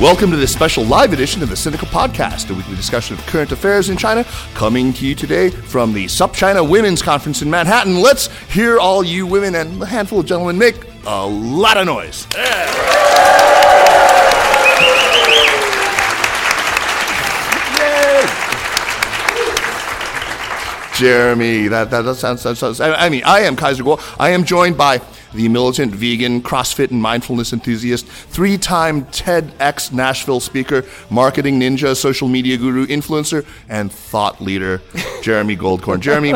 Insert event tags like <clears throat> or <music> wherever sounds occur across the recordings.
Welcome to this special live edition of the Sinica Podcast, a weekly discussion of current affairs in China, coming to you today from the SupChina Women's Conference in Manhattan. Let's hear all you women and a handful of gentlemen make a lot of noise. Jeremy, that, that, that sounds, that sounds. I mean, I am Kaiser Kuo. I am joined by the militant vegan, CrossFit, and mindfulness enthusiast, three time TEDx Nashville speaker, marketing ninja, social media guru, influencer, and thought leader, <laughs> Jeremy Goldkorn. Jeremy,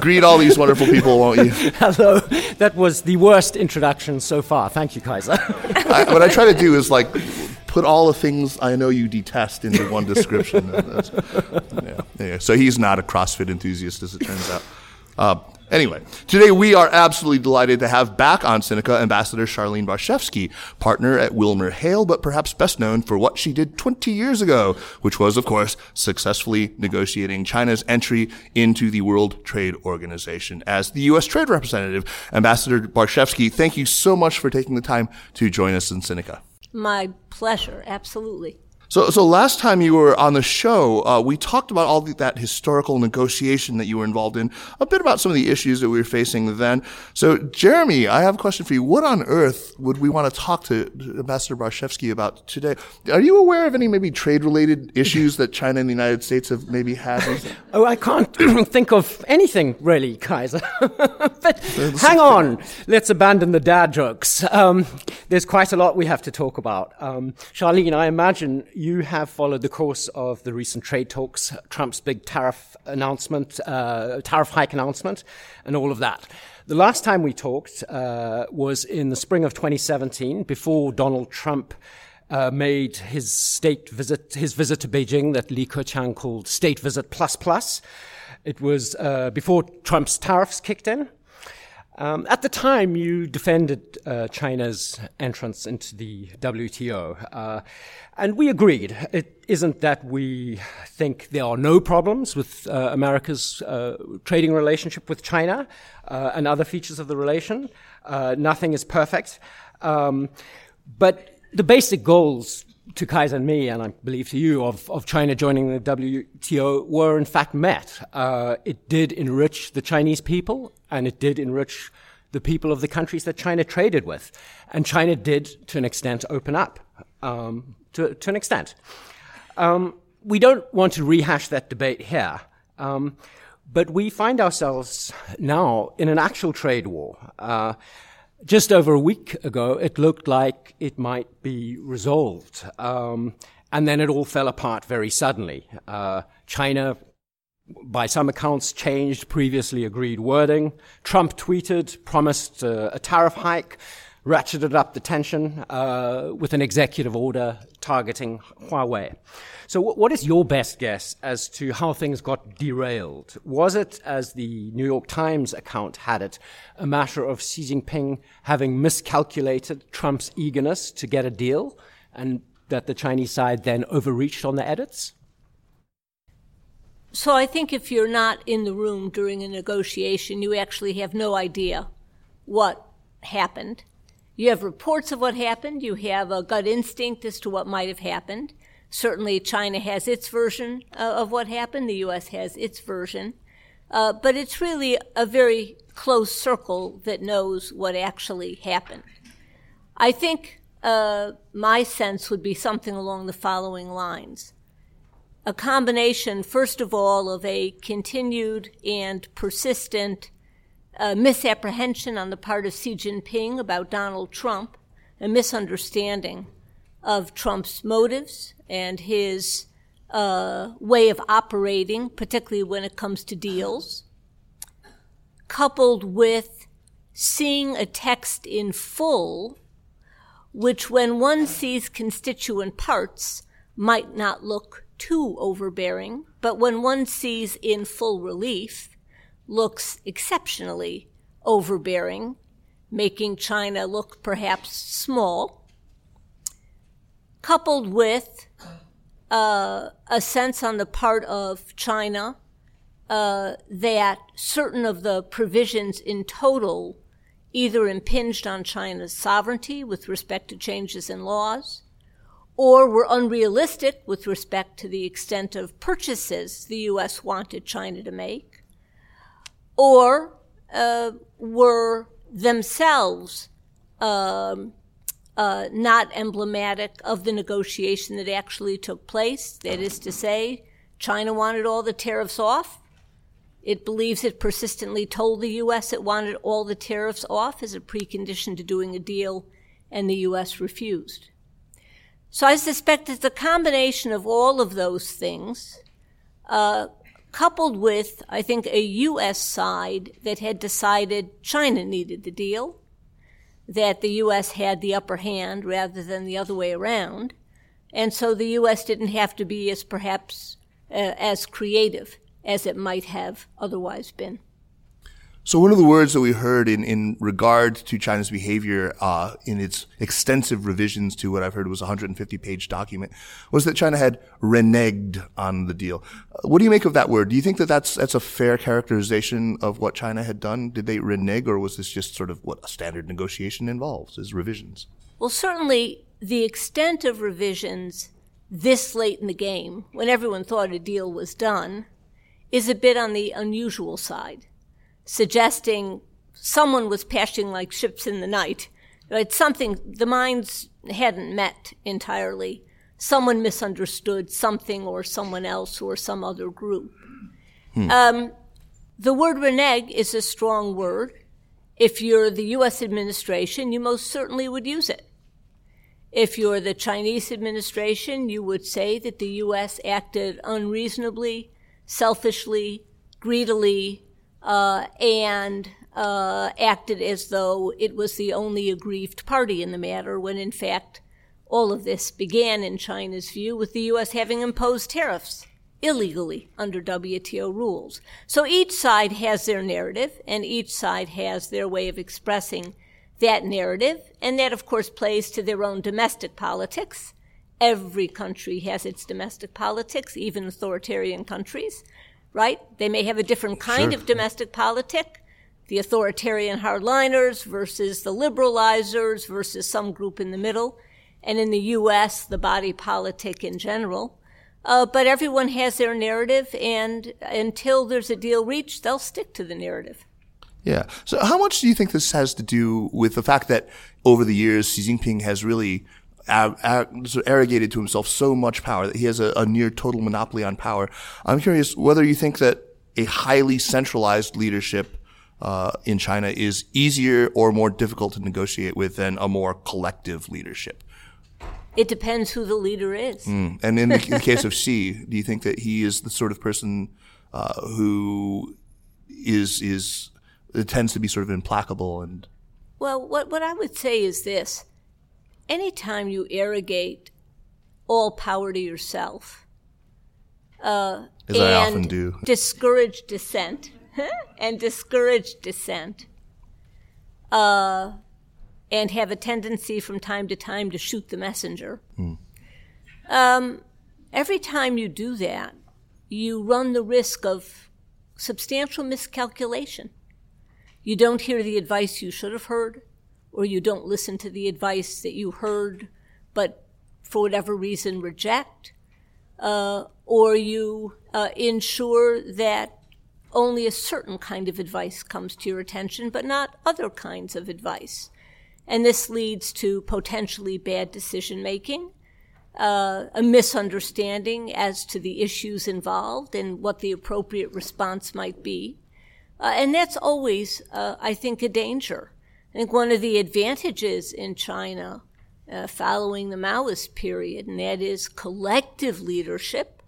greet all these wonderful people, won't you? <laughs> Hello. That was the worst introduction so far. Thank you, Kaiser. I, what I try to do is like <laughs> put all the things I know you detest into one description. yeah, yeah. So he's not a CrossFit enthusiast, as it turns out. Uh, Anyway, today we are absolutely delighted to have back on Sinica Ambassador Charlene Barshefsky, partner at WilmerHale, but perhaps best known for what she did 20 years ago, which was, of course, successfully negotiating China's entry into the World Trade Organization as the U.S. Trade Representative. Ambassador Barshefsky, thank you so much for taking the time to join us in Sinica. My pleasure, absolutely. So, so last time you were on the show, uh, we talked about all the, that historical negotiation that you were involved in, a bit about some of the issues that we were facing then. So, Jeremy, I have a question for you. What on earth would we want to talk to Ambassador Barshefsky about today? Are you aware of any maybe trade-related issues that China and the United States have maybe had? <laughs> oh, I can't <clears throat> think of anything really, Kaiser. <laughs> but hang on, let's abandon the dad jokes. Um, there's quite a lot we have to talk about. Um, Charlene, I imagine you have followed the course of the recent trade talks, Trump's big tariff announcement, uh, tariff hike announcement, and all of that. The last time we talked uh, was in the spring of 2017, before Donald Trump uh, made his state visit, his visit to Beijing that Li Keqiang called State Visit Plus Plus. It was uh, before Trump's tariffs kicked in. Um, at the time, you defended uh, China's entrance into the WTO, uh, and we agreed. It isn't that we think there are no problems with uh, America's uh, trading relationship with China uh, and other features of the relation. Uh, nothing is perfect. Um, but the basic goals to Kaiser and me, and I believe to you, of, of China joining the WTO were in fact met. Uh, it did enrich the Chinese people, and it did enrich the people of the countries that China traded with. And China did, to an extent, open up, um, to, to, an extent. Um, we don't want to rehash that debate here, um, but we find ourselves now in an actual trade war. Uh, just over a week ago, it looked like it might be resolved. Um, and then it all fell apart very suddenly. Uh, China, by some accounts, changed previously agreed wording. Trump tweeted, promised uh, a tariff hike, ratcheted up the tension uh, with an executive order targeting Huawei. So, what is your best guess as to how things got derailed? Was it, as the New York Times account had it, a matter of Xi Jinping having miscalculated Trump's eagerness to get a deal, and that the Chinese side then overreached on the edits? So, I think if you're not in the room during a negotiation, you actually have no idea what happened. You have reports of what happened, you have a gut instinct as to what might have happened. Certainly, China has its version uh, of what happened, the U.S. has its version. Uh, but it's really a very close circle that knows what actually happened. I think uh, my sense would be something along the following lines a combination, first of all, of a continued and persistent uh, misapprehension on the part of Xi Jinping about Donald Trump, a misunderstanding of Trump's motives and his uh, way of operating, particularly when it comes to deals. coupled with seeing a text in full, which when one sees constituent parts might not look too overbearing, but when one sees in full relief, looks exceptionally overbearing, making China look perhaps small, coupled with uh, a sense on the part of China uh, that certain of the provisions in total either impinged on China's sovereignty with respect to changes in laws or were unrealistic with respect to the extent of purchases the U.S. wanted China to make, or uh, were themselves um, uh, not emblematic of the negotiation that actually took place. That is to say, China wanted all the tariffs off. It believes it persistently told the U.S. it wanted all the tariffs off as a precondition to doing a deal, and the U.S. refused. So I suspect that the combination of all of those things, uh, coupled with, I think, a U.S. side that had decided China needed the deal, that the U.S. had the upper hand rather than the other way around, and so the U.S. didn't have to be as perhaps uh, as creative as it might have otherwise been. So one of the words that we heard in, in regard to China's behavior uh, in its extensive revisions to what I've heard was a 150 page document was that China had reneged on the deal. Uh, what do you make of that word? Do you think that that's that's a fair characterization of what China had done? Did they renege, or was this just sort of what a standard negotiation involves, is revisions? Well, certainly the extent of revisions this late in the game, when everyone thought a deal was done, is a bit on the unusual side suggesting someone was passing like ships in the night. Right? Something the minds hadn't met entirely. Someone misunderstood something or someone else or some other group. Hmm. Um, the word renege is a strong word. If you're the U.S. administration, you most certainly would use it. If you're the Chinese administration, you would say that the U.S. acted unreasonably, selfishly, greedily, uh, and uh, acted as though it was the only aggrieved party in the matter, when in fact all of this began, in China's view, with the U.S. having imposed tariffs illegally under WTO rules. So each side has their narrative, and each side has their way of expressing that narrative, and that, of course, plays to their own domestic politics. Every country has its domestic politics, even authoritarian countries right? They may have a different kind sure. of domestic politic, the authoritarian hardliners versus the liberalizers versus some group in the middle, and in the U.S., the body politic in general. Uh, but everyone has their narrative, and until there's a deal reached, they'll stick to the narrative. Yeah. So, how much do you think this has to do with the fact that over the years, Xi Jinping has really arrogated to himself so much power that he has a, a near total monopoly on power. I'm curious whether you think that a highly centralized leadership uh, in China is easier or more difficult to negotiate with than a more collective leadership. It depends who the leader is. Mm. And in the, <laughs> in the, case of Xi, do you think that he is the sort of person uh, who is is tends to be sort of implacable and? Well, what what I would say is this: anytime you arrogate all power to yourself, uh, as I often do, discourage dissent <laughs> and discourage dissent, uh, and have a tendency from time to time to shoot the messenger. Mm. Um, every time you do that, you run the risk of substantial miscalculation. You don't hear the advice you should have heard or you don't listen to the advice that you heard but for whatever reason reject, uh, or you uh, ensure that only a certain kind of advice comes to your attention, but not other kinds of advice. And this leads to potentially bad decision making, uh, a misunderstanding as to the issues involved and what the appropriate response might be. Uh, and that's always, uh, I think, a danger. I think one of the advantages in China uh, following the Maoist period, and that is collective leadership,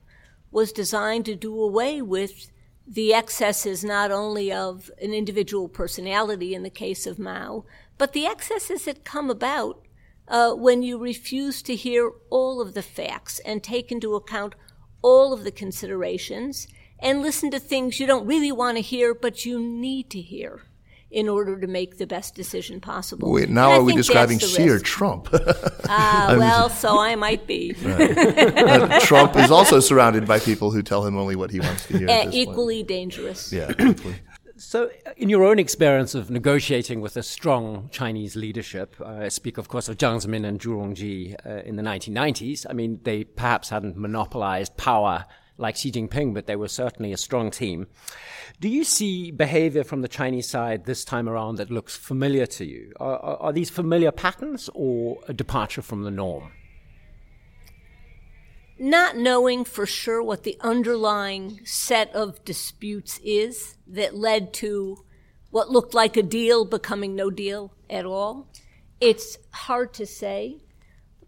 was designed to do away with the excesses not only of an individual personality in the case of Mao, but the excesses that come about uh, when you refuse to hear all of the facts and take into account all of the considerations and listen to things you don't really want to hear, but you need to hear in order to make the best decision possible. Wait, now And I are we describing that's Xi or. Trump? <laughs> Ah, well, so I might be. <laughs> Trump is also surrounded by people who tell him only what he wants to hear. at Uh, this point. equally dangerous. Yeah, <clears throat> equally. So, in your own experience of negotiating with a strong Chinese leadership, uh, I speak, of course, of Jiang Zemin and Zhu Rongji uh, in the 1990s. I mean, they perhaps hadn't monopolized power like Xi Jinping, but they were certainly a strong team. Do you see behavior from the Chinese side this time around that looks familiar to you? Are, are, are these familiar patterns or a departure from the norm? not knowing for sure what the underlying set of disputes is that led to what looked like a deal becoming no deal at all, it's hard to say.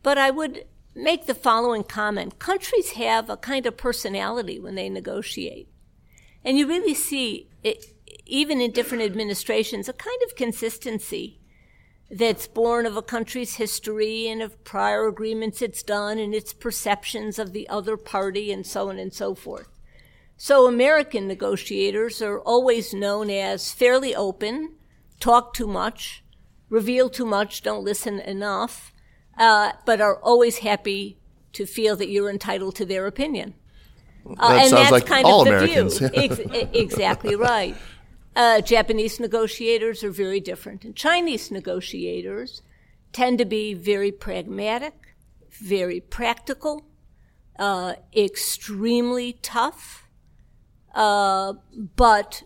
But I would make the following comment countries have a kind of personality when they negotiate. And you really see, it, even in different administrations, a kind of consistency that's born of a country's history and of prior agreements it's done and its perceptions of the other party and so on and so forth. So American negotiators are always known as fairly open, talk too much, reveal too much, don't listen enough, uh, but are always happy to feel that you're entitled to their opinion. Uh, That and sounds that's like kind all of the Americans. view. Ex- <laughs> exactly right. Uh, Japanese negotiators are very different, and Chinese negotiators tend to be very pragmatic, very practical, uh, extremely tough, uh, but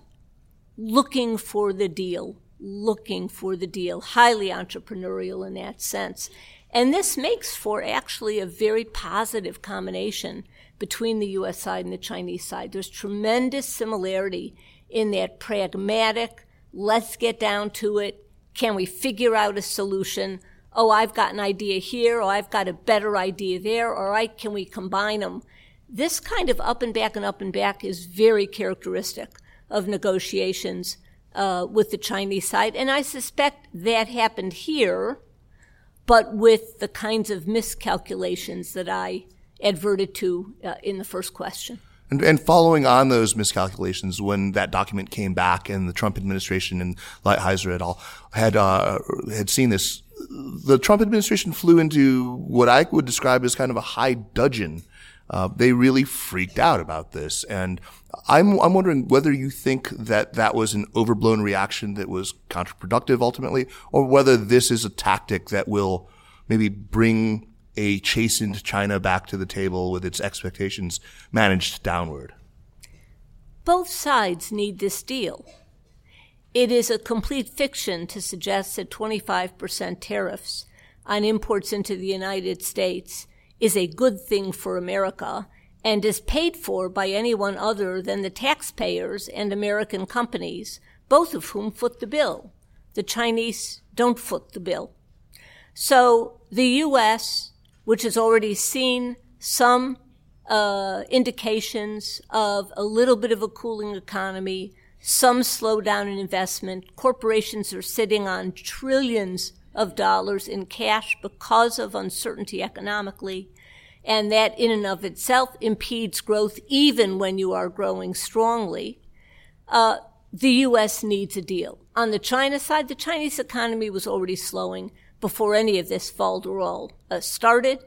looking for the deal, looking for the deal, highly entrepreneurial in that sense. And this makes for actually a very positive combination between the U.S. side and the Chinese side. There's tremendous similarity in that pragmatic, let's get down to it. Can we figure out a solution? Oh, I've got an idea here, or I've got a better idea there, all right, can we combine them? This kind of up and back and up and back is very characteristic of negotiations uh, with the Chinese side. And I suspect that happened here, but with the kinds of miscalculations that I adverted to uh, in the first question. And, and following on those miscalculations, when that document came back and the Trump administration and Lighthizer et al. had uh, had seen this, the Trump administration flew into what I would describe as kind of a high dudgeon. Uh, they really freaked out about this, and I'm I'm wondering whether you think that that was an overblown reaction that was counterproductive ultimately, or whether this is a tactic that will maybe bring a chastened China back to the table with its expectations managed downward. Both sides need this deal. It is a complete fiction to suggest that 25% tariffs on imports into the United States is a good thing for America and is paid for by anyone other than the taxpayers and American companies, both of whom foot the bill. The Chinese don't foot the bill. So the U.S., which has already seen some uh, indications of a little bit of a cooling economy, some slowdown in investment. Corporations are sitting on trillions of dollars in cash because of uncertainty economically. And that in and of itself impedes growth even when you are growing strongly. Uh, the U.S. needs a deal. On the China side, the Chinese economy was already slowing before any of this falderall uh, started.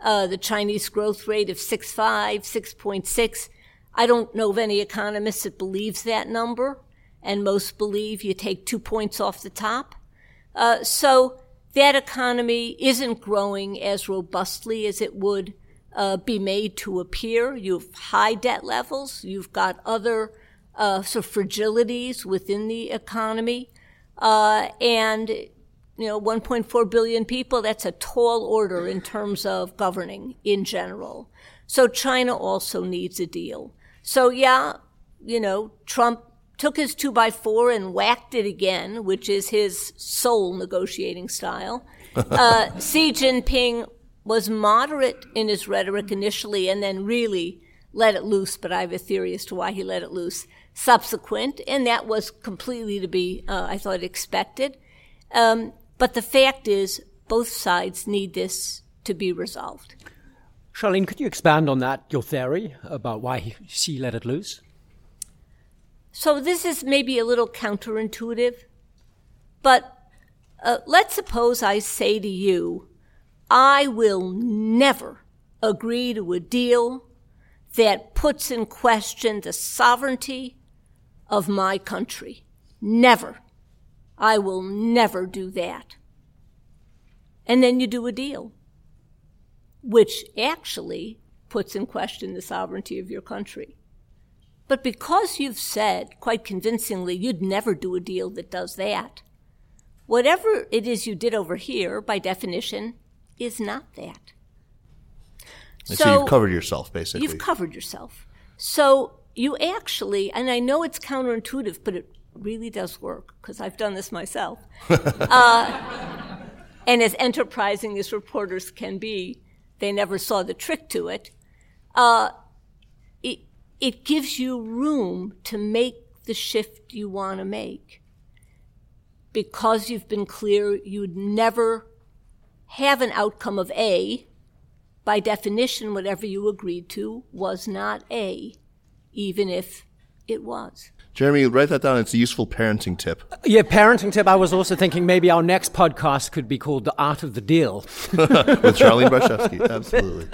Uh, the Chinese growth rate of 6.5, 6.6. I don't know of any economist that believes that number, and most believe you take two points off the top. Uh, so that economy isn't growing as robustly as it would uh, be made to appear. You have high debt levels. You've got other uh, sort of fragilities within the economy, uh, and you know, 1.4 billion people, that's a tall order in terms of governing in general. So China also needs a deal. So yeah, you know, Trump took his two by four and whacked it again, which is his sole negotiating style. <laughs> Uh, Xi Jinping was moderate in his rhetoric initially and then really let it loose, but I have a theory as to why he let it loose subsequent, and that was completely to be, uh, I thought, expected. Um, but the fact is, both sides need this to be resolved. Charlene, could you expand on that, your theory about why he, she let it loose? So this is maybe a little counterintuitive, but uh, let's suppose I say to you, I will never agree to a deal that puts in question the sovereignty of my country. Never. I will never do that. And then you do a deal, which actually puts in question the sovereignty of your country. But because you've said quite convincingly you'd never do a deal that does that, whatever it is you did over here, by definition, is not that. So, so, you've covered yourself, basically. You've covered yourself. So you actually, and I know it's counterintuitive, but it really does work because I've done this myself. <laughs> uh, and as enterprising as reporters can be, they never saw the trick to it. Uh, it, gives you room to make the shift you want to make because you've been clear you'd never have an outcome of A by definition, whatever you agreed to was not A, even if it was. Jeremy, write that down. It's a useful parenting tip. Yeah, parenting tip. I was also thinking maybe our next podcast could be called The Art of the Deal. <laughs> With Charlene <laughs> Barshefsky, absolutely.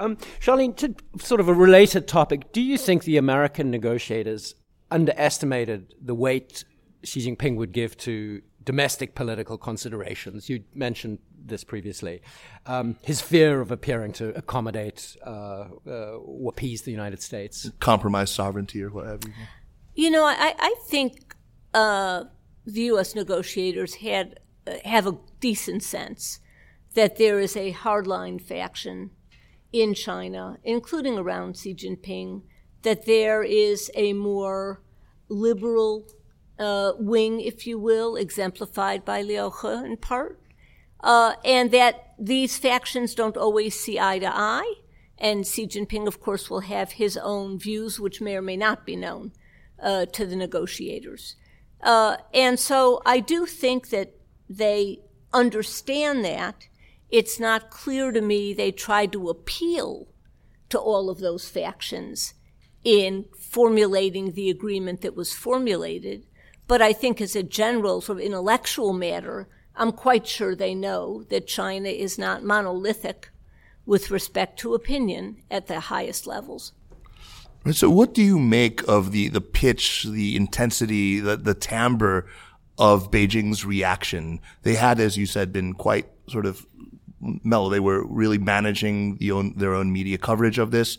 Um, Charlene, to sort of a related topic, do you think the American negotiators underestimated the weight Xi Jinping would give to domestic political considerations. You mentioned this previously. Um, his fear of appearing to accommodate uh, uh, or appease the United States, compromise sovereignty or whatever. You know, I, I think uh, the U.S. negotiators had uh, have a decent sense that there is a hardline faction in China, including around Xi Jinping, that there is a more liberal uh, wing, if you will, exemplified by Liu He in part, uh, and that these factions don't always see eye to eye. And Xi Jinping, of course, will have his own views, which may or may not be known uh, to the negotiators. Uh, and so I do think that they understand that. It's not clear to me they tried to appeal to all of those factions in formulating the agreement that was formulated. But I think as a general sort of intellectual matter, I'm quite sure they know that China is not monolithic with respect to opinion at the highest levels. So, what do you make of the, the pitch, the intensity, the, the timbre of Beijing's reaction? They had, as you said, been quite sort of mellow. They were really managing the own, their own media coverage of this.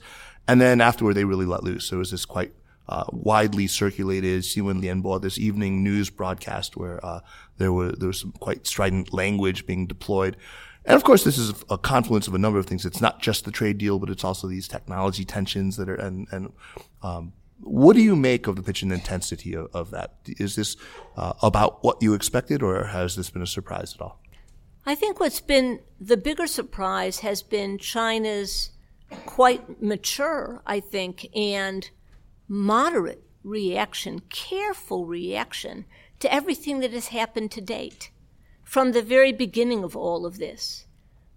And then afterward, they really let loose. It was this quite uh, widely circulated Xinwen Lianbo, this evening news broadcast where uh, there, were, there was some quite strident language being deployed. And of course, this is a confluence of a number of things. It's not just the trade deal, but it's also these technology tensions that are, and, and um, what do you make of the pitch and intensity of, of that? Is this uh, about what you expected, or has this been a surprise at all? I think what's been the bigger surprise has been China's quite mature, I think, and moderate reaction, careful reaction to everything that has happened to date. From the very beginning of all of this,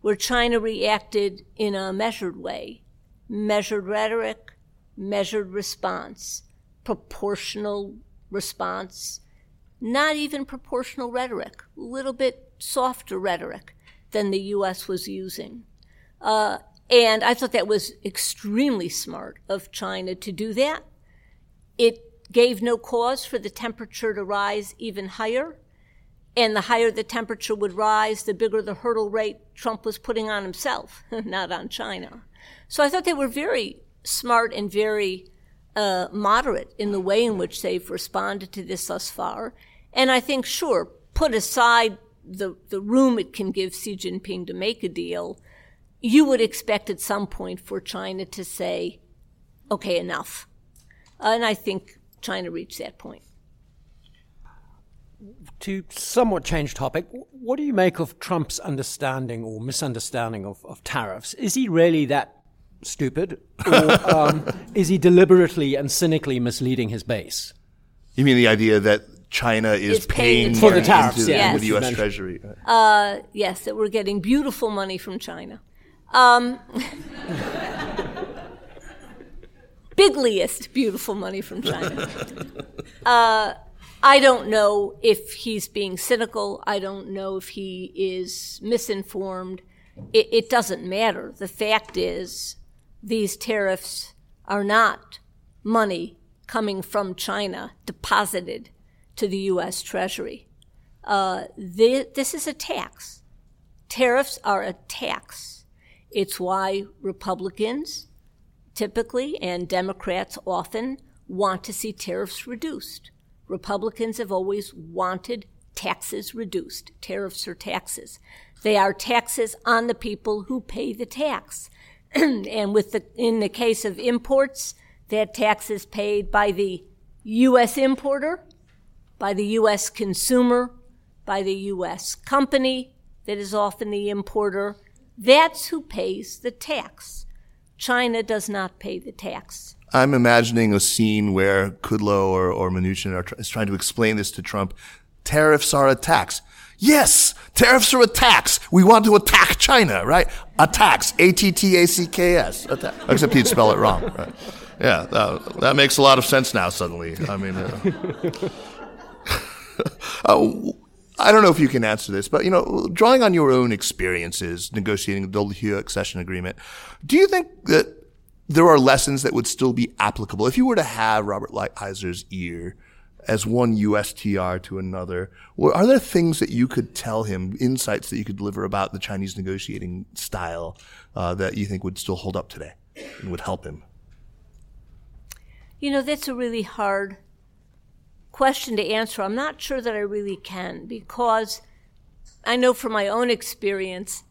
where China reacted in a measured way, measured rhetoric, measured response, proportional response, not even proportional rhetoric, a little bit softer rhetoric than the U.S. was using. Uh, and I thought that was extremely smart of China to do that. It gave no cause for the temperature to rise even higher. And the higher the temperature would rise, the bigger the hurdle rate Trump was putting on himself, <laughs> not on China. So I thought they were very smart and very uh, moderate in the way in which they've responded to this thus far. And I think, sure, put aside the, the room it can give Xi Jinping to make a deal, you would expect at some point for China to say, okay, enough. And I think China reached that point. To somewhat change topic, what do you make of Trump's understanding or misunderstanding of, of tariffs? Is he really that stupid, or <laughs> um, is he deliberately and cynically misleading his base? You mean the idea that China is Is paying paying the For the into- tariffs, into yeah, the U.S. Treasury? Uh, yes, that we're getting beautiful money from China. Um, <laughs> bigliest beautiful money from China. <laughs> Uh, I don't know if he's being cynical. I don't know if he is misinformed. It, it doesn't matter. The fact is, these tariffs are not money coming from China deposited to the U.S. Treasury. Uh, thi- this is a tax. Tariffs are a tax. It's why Republicans typically and Democrats often want to see tariffs reduced. Republicans have always wanted taxes reduced. Tariffs are taxes. They are taxes on the people who pay the tax. <clears throat> and with the, in the case of imports, that tax is paid by the U.S. importer, by the U.S. consumer, by the U.S. company that is often the importer. That's who pays the tax. China does not pay the tax. I'm imagining a scene where Kudlow or, or Mnuchin are tr- is trying to explain this to Trump. Tariffs are a tax. Yes, tariffs are a tax. We want to attack China, right? A-T-T-A-C-K-S. Attack. Except he'd spell it wrong. Right? Yeah, that, that makes a lot of sense now suddenly. I mean, uh, <laughs> uh, I don't know if you can answer this, but you know, drawing on your own experiences negotiating the WTO accession agreement, do you think that there are lessons that would still be applicable if you were to have Robert Lighthizer ear as one USTR to another? Are there things that you could tell him, insights that you could deliver about the Chinese negotiating style uh, that you think would still hold up today and would help him? You know, that's a really hard question to answer. I'm not sure that I really can because I know from my own experience,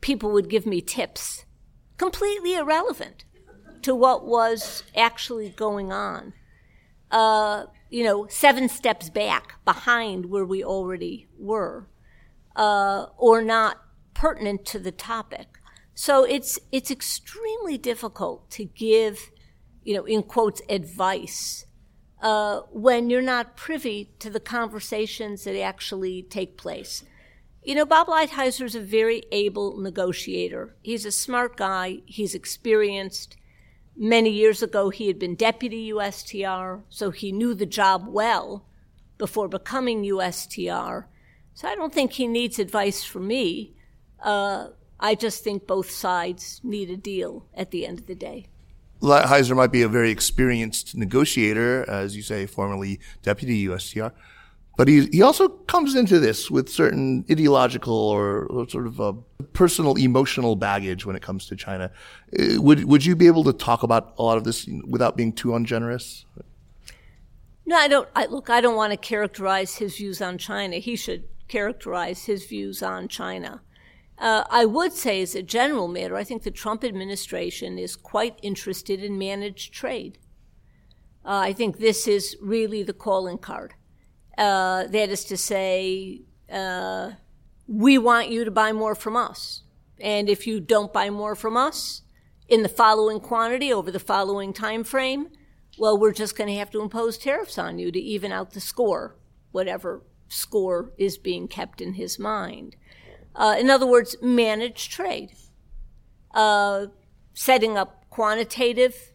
people would give me tips completely irrelevant to what was actually going on. Uh, you know, seven steps back behind where we already were, uh, or not pertinent to the topic. So it's it's extremely difficult to give, you know, in quotes, advice uh, when you're not privy to the conversations that actually take place. You know, Bob Lighthizer is a very able negotiator. He's a smart guy. He's experienced. Many years ago, he had been deputy USTR, so he knew the job well before becoming USTR. So I don't think he needs advice from me. Uh, I just think both sides need a deal at the end of the day. Heiser might be a very experienced negotiator, as you say, formerly deputy USTR, but he he also comes into this with certain ideological or, or sort of a personal emotional baggage when it comes to China. Uh, Would would you be able to talk about a lot of this without being too ungenerous? No, I don't. I, look, I don't want to characterize his views on China. He should characterize his views on China. Uh, I would say, as a general matter, I think the Trump administration is quite interested in managed trade. Uh, I think this is really the calling card. Uh, that is to say, uh, we want you to buy more from us. And if you don't buy more from us in the following quantity over the following time frame, well, we're just going to have to impose tariffs on you to even out the score, whatever score is being kept in his mind. Uh, in other words, manage trade, uh, setting up quantitative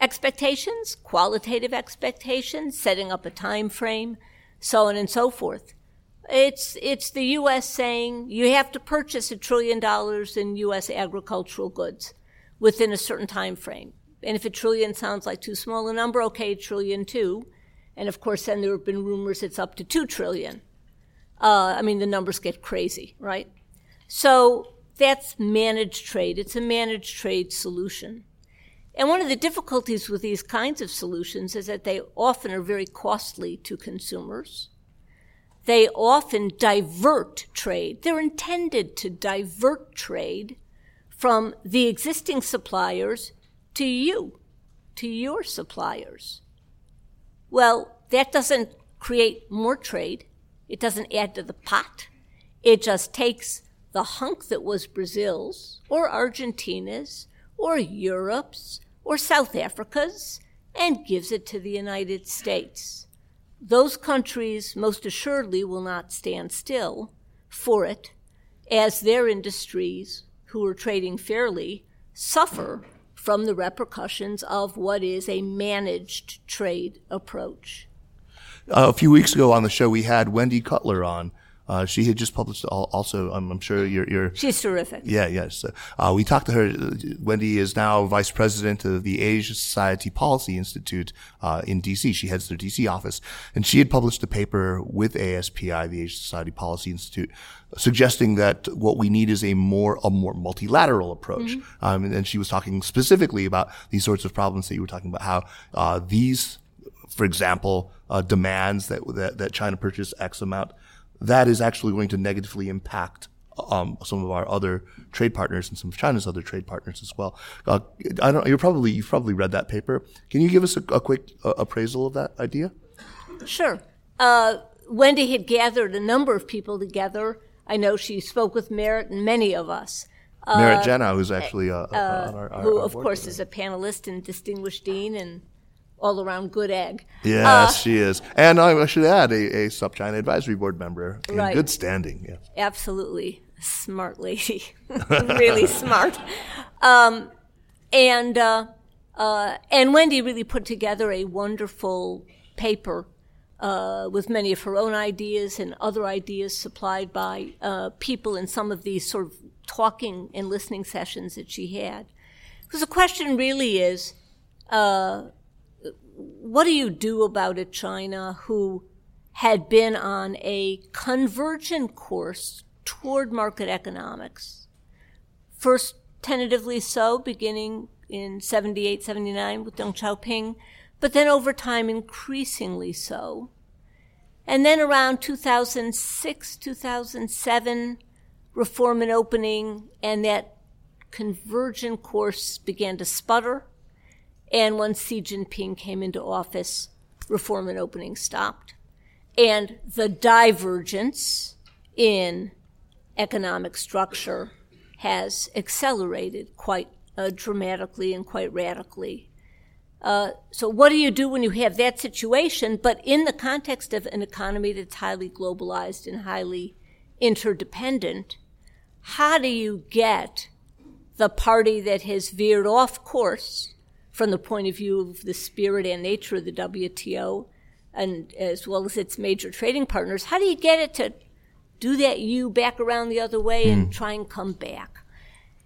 expectations, qualitative expectations, setting up a time frame, so on and so forth. It's it's the U.S. saying you have to purchase a trillion dollars in U.S. agricultural goods within a certain time frame. And if a trillion sounds like too small a number, okay, trillion two. And of course, then there have been rumors it's up to two trillion. Uh, I mean, the numbers get crazy, right? So that's managed trade. It's a managed trade solution. And one of the difficulties with these kinds of solutions is that they often are very costly to consumers. They often divert trade. They're intended to divert trade from the existing suppliers to you, to your suppliers. Well, that doesn't create more trade. It doesn't add to the pot. It just takes the hunk that was Brazil's or Argentina's or Europe's or South Africa's and gives it to the United States. Those countries most assuredly will not stand still for it as their industries, who are trading fairly, suffer from the repercussions of what is a managed trade approach. Uh, a few weeks ago on the show, we had Wendy Cutler on. Uh, she had just published also. I'm, I'm sure you're, you're, She's terrific. Yeah, yes. Uh, we talked to her. Wendy is now vice president of the Asia Society Policy Institute uh, in D.C. She heads their D.C. office, and she had published a paper with ASPI, the Asia Society Policy Institute, suggesting that what we need is a more a more multilateral approach. Mm-hmm. Um, and, and, she was talking specifically about these sorts of problems that you were talking about. How uh, these, for example, uh, demands that, that that China purchase X amount that is actually going to negatively impact um, some of our other trade partners and some of China's other trade partners as well. Uh, I don't. You're probably you've probably read that paper. Can you give us a, a quick uh, appraisal of that idea? Sure. Uh, Wendy had gathered a number of people together. I know she spoke with Merit and many of us. Merit Janow, who's actually uh, uh, on our, our, who, our of course, is a panelist and distinguished dean and all around good egg. Yes, uh, she is. And I should add a, a SupChina Advisory Board member in right. good standing. Yeah. Absolutely. Smart lady. <laughs> really smart. Um, and, uh, uh, and Wendy really put together a wonderful paper uh, with many of her own ideas and other ideas supplied by uh, people in some of these sort of talking and listening sessions that she had. Because the question really is, uh, what do you do about a China who had been on a convergent course toward market economics? First, tentatively so, beginning in 78, 79 with Deng Xiaoping, but then over time, increasingly so. And then around 2006, 2007, reform and opening, and that convergent course began to sputter. And once Xi Jinping came into office, reform and opening stopped. And the divergence in economic structure has accelerated quite uh, dramatically and quite radically. Uh, so, what do you do when you have that situation, but in the context of an economy that's highly globalized and highly interdependent? How do you get the party that has veered off course from the point of view of the spirit and nature of the WTO, and as well as its major trading partners, how do you get it to do that U back around the other way mm. and hmm. try and come back?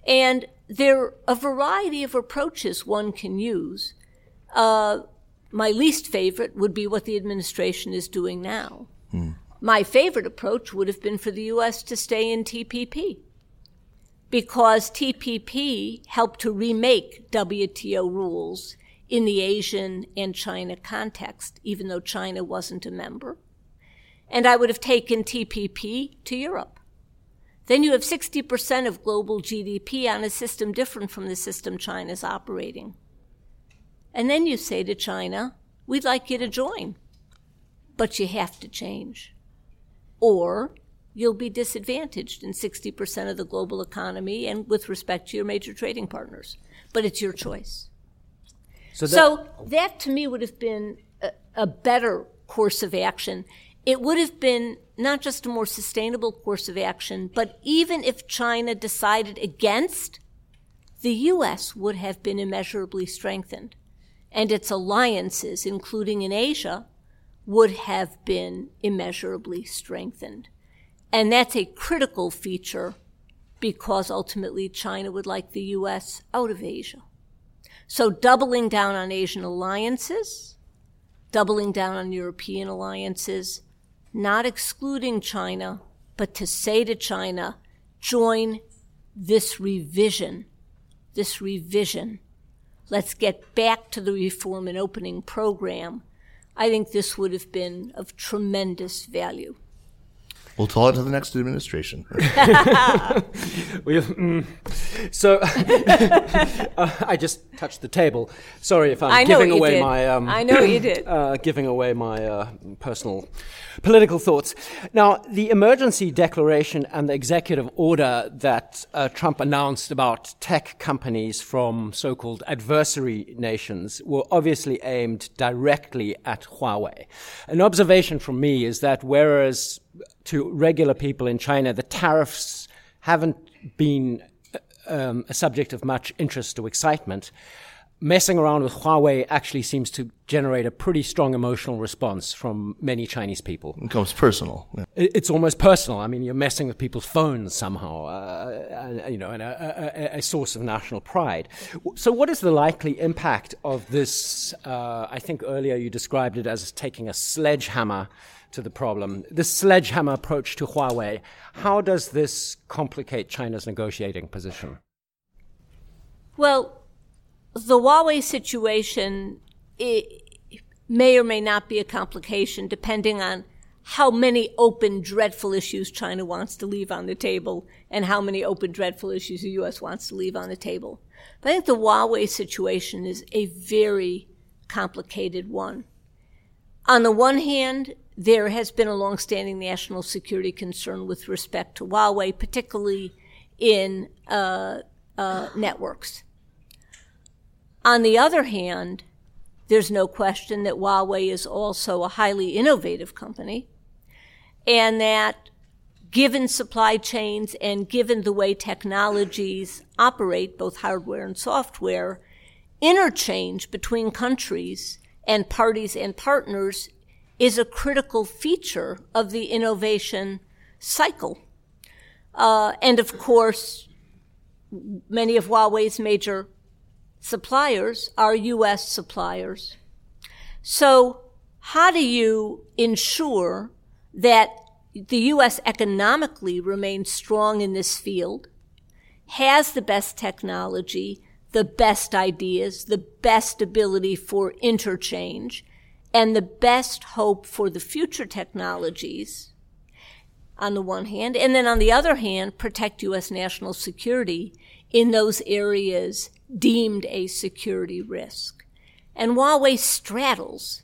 And there are a variety of approaches one can use. Uh, my least favorite would be what the administration is doing now. Mm. My favorite approach would have been for the U.S. to stay in TPP because TPP helped to remake WTO rules in the Asian and China context, even though China wasn't a member. And I would have taken TPP to Europe. Then you have 60% of global GDP on a system different from the system China's operating. And then you say to China, we'd like you to join, but you have to change. Or you'll be disadvantaged in 60% of the global economy and with respect to your major trading partners. But it's your choice. So that, so that to me would have been a, a better course of action. It would have been not just a more sustainable course of action, but even if China decided against, the U.S. would have been immeasurably strengthened. And its alliances, including in Asia, would have been immeasurably strengthened. And that's a critical feature because ultimately China would like the U.S. out of Asia. So doubling down on Asian alliances, doubling down on European alliances, not excluding China, but to say to China, join this revision, this revision. Let's get back to the reform and opening program. I think this would have been of tremendous value. We'll tell it to the next administration. <laughs> <laughs> We, mm, so <laughs> uh, I just touched the table. Sorry if I'm I know giving you away did. my um, I know you did. uh, giving away my uh, personal political thoughts. Now, the emergency declaration and the executive order that uh, Trump announced about tech companies from so-called adversary nations were obviously aimed directly at Huawei. An observation from me is that whereas to regular people in China, the tariffs haven't been um, a subject of much interest or excitement, messing around with Huawei actually seems to generate a pretty strong emotional response from many Chinese people. It becomes personal. Yeah. It's almost personal. I mean, you're messing with people's phones somehow, uh, you know, and a, a, a source of national pride. So, what is the likely impact of this? Uh, I think earlier you described it as taking a sledgehammer to the problem. This sledgehammer approach to Huawei. How does this complicate China's negotiating position? Well, the Huawei situation may or may not be a complication depending on how many open, dreadful issues China wants to leave on the table and how many open, dreadful issues the U.S. wants to leave on the table. But I think the Huawei situation is a very complicated one. On the one hand, there has been a longstanding national security concern with respect to Huawei, particularly in uh, uh, networks. On the other hand, there's no question that Huawei is also a highly innovative company, and that given supply chains and given the way technologies operate, both hardware and software, interchange between countries and parties and partners is a critical feature of the innovation cycle. Uh, and of course, many of Huawei's major suppliers are U.S. suppliers. So, how do you ensure that the U.S. economically remains strong in this field, has the best technology, the best ideas, the best ability for interchange, and the best hope for the future technologies? on the one hand, and then on the other hand, protect U.S. national security in those areas deemed a security risk. And Huawei straddles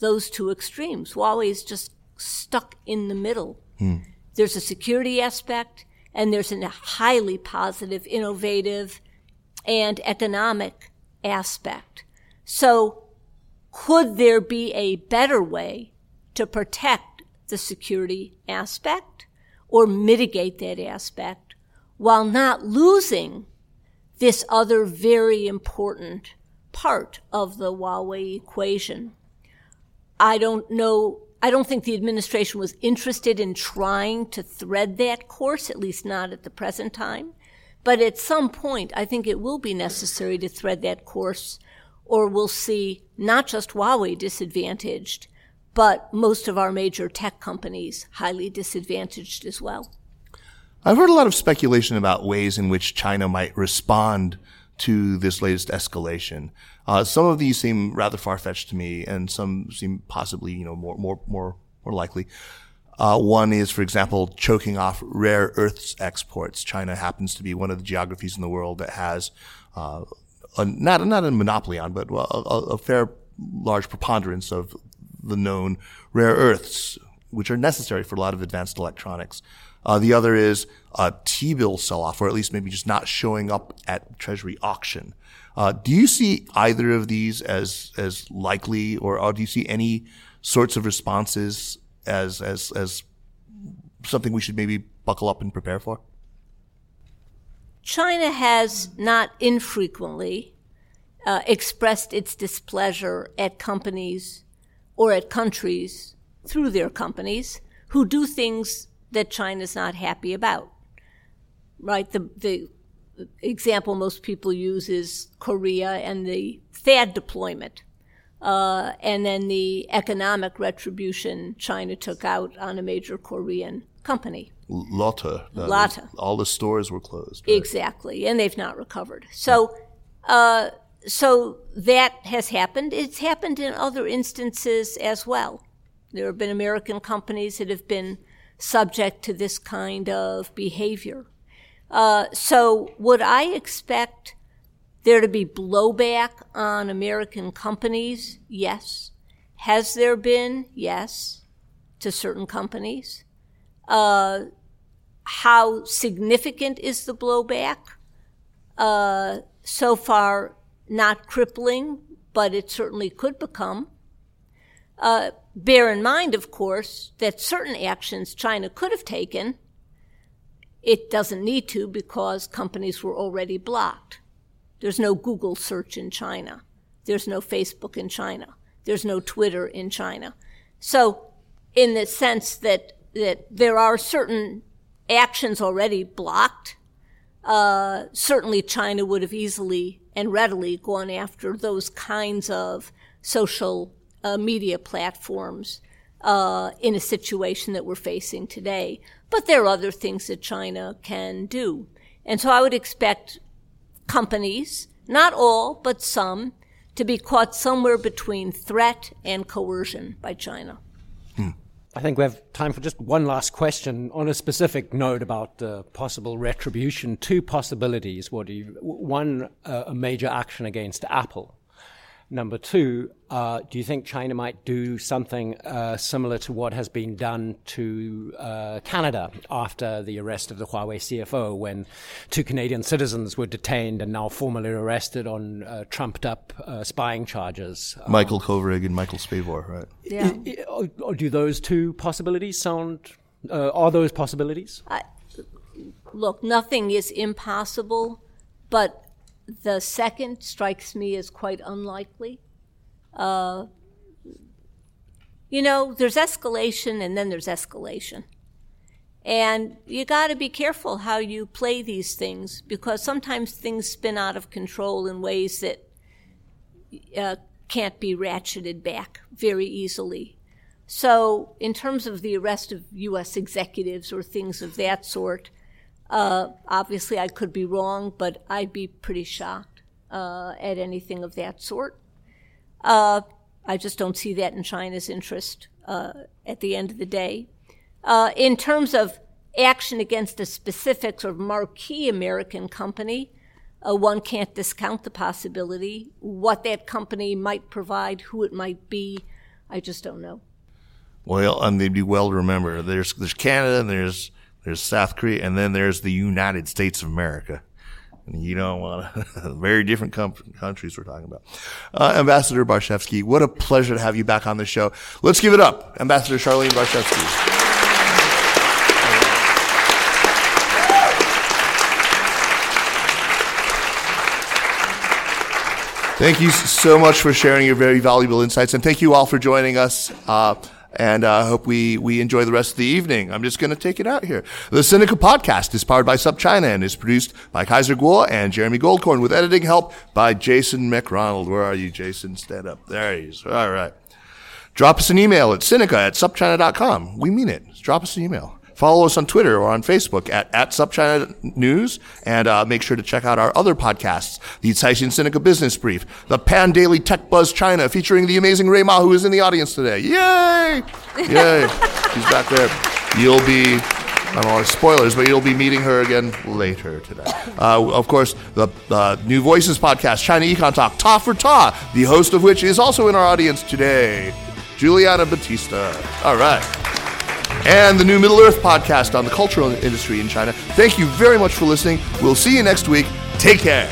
those two extremes. Huawei is just stuck in the middle. Hmm. There's a security aspect, and there's a highly positive, innovative, and economic aspect. So, could there be a better way to protect the security aspect or mitigate that aspect while not losing this other very important part of the Huawei equation. I don't know, I don't think the administration was interested in trying to thread that course, at least not at the present time. But at some point, I think it will be necessary to thread that course, or we'll see not just Huawei disadvantaged, but most of our major tech companies highly disadvantaged as well. I've heard a lot of speculation about ways in which China might respond to this latest escalation. Uh, some of these seem rather far fetched to me, and some seem possibly, you know, more more more more likely. Uh, one is, for example, choking off rare earths exports. China happens to be one of the geographies in the world that has uh, a, not not a monopoly on, but a, a, fair large preponderance of the known rare earths, which are necessary for a lot of advanced electronics. Uh, the other is a T-bill sell-off, or at least maybe just not showing up at Treasury auction. Uh, do you see either of these as as likely, or, or do you see any sorts of responses as as as something we should maybe buckle up and prepare for? China has not infrequently uh, expressed its displeasure at companies or at countries through their companies who do things that China's not happy about. Right? The, the example most people use is Korea and the THAAD deployment. Uh, and then the economic retribution China took out on a major Korean company. Lotte. Lotte. All the stores were closed. right? Exactly, and they've not recovered. So, uh, so that has happened. It's happened in other instances as well. There have been American companies that have been subject to this kind of behavior. Uh, so, would I expect there to be blowback on American companies? Yes. Has there been? Yes, to certain companies. Uh, how significant is the blowback? Uh, so far, not crippling, but it certainly could become. Uh, bear in mind, of course, that certain actions China could have taken, it doesn't need to because companies were already blocked. There's no Google search in China. There's no Facebook in China. There's no Twitter in China. So, in the sense that, that there are certain actions already blocked, uh, certainly China would have easily and readily gone after those kinds of social uh, media platforms uh, in a situation that we're facing today. But there are other things that China can do. And so I would expect companies, not all, but some, to be caught somewhere between threat and coercion by China. Hmm. I think we have time for just one last question on a specific note about uh, possible retribution. Two possibilities. What do you? One, uh, a major action against Apple Number two, uh, do you think China might do something uh, similar to what has been done to uh, Canada after the arrest of the Huawei CFO, when two Canadian citizens were detained and now formally arrested on uh, trumped up uh, spying charges? Michael um, Kovrig and Michael Spavor, right? Yeah. Or do those two possibilities sound? Uh, are those possibilities? I, look, nothing is impossible, but the second strikes me as quite unlikely. Uh, you know, there's escalation and then there's escalation. And you got to be careful how you play these things because sometimes things spin out of control in ways that uh, can't be ratcheted back very easily. So, in terms of the arrest of U.S. executives or things of that sort, uh, obviously, I could be wrong, but I'd be pretty shocked uh, at anything of that sort. Uh, I just don't see that in China's interest uh, at the end of the day. Uh, in terms of action against a specific sort of marquee American company, uh, one can't discount the possibility. What that company might provide, who it might be, I just don't know. Well, and they'd be well to remember. There's there's Canada and there's there's South Korea, and then there's the United States of America. And you don't want to, very different com- countries we're talking about. Uh, Ambassador Barshefsky, what a pleasure to have you back on the show. Let's give it up. Ambassador Charlene Barshefsky. Thank you so much for sharing your very valuable insights, and thank you all for joining us. Uh, and I uh, hope we, we enjoy the rest of the evening. I'm just going to take it out here. The Sinica podcast is powered by SupChina and is produced by Kaiser Kuo and Jeremy Goldkorn with editing help by Jason McRonald. Where are you, Jason? Stand up. There he is. All right. Drop us an email at Sinica at SupChina.com. We mean it. Drop us an email. Follow us on Twitter or on Facebook at, at SupChina News, and uh, make sure to check out our other podcasts, the Caixin Sinica Business Brief, the Pandaily Tech Buzz China, featuring the amazing Rui Ma, who is in the audience today. Yay! Yay! <laughs> She's back there. You'll be I don't want to spoilers, but you'll be meeting her again later today. Uh, of course, the uh, New Voices podcast, China Econ Talk, Ta for Ta, the host of which is also in our audience today, Juliana Batista. All right and the new Middle Earth podcast on the cultural industry in China. Thank you very much for listening. We'll see you next week. Take care.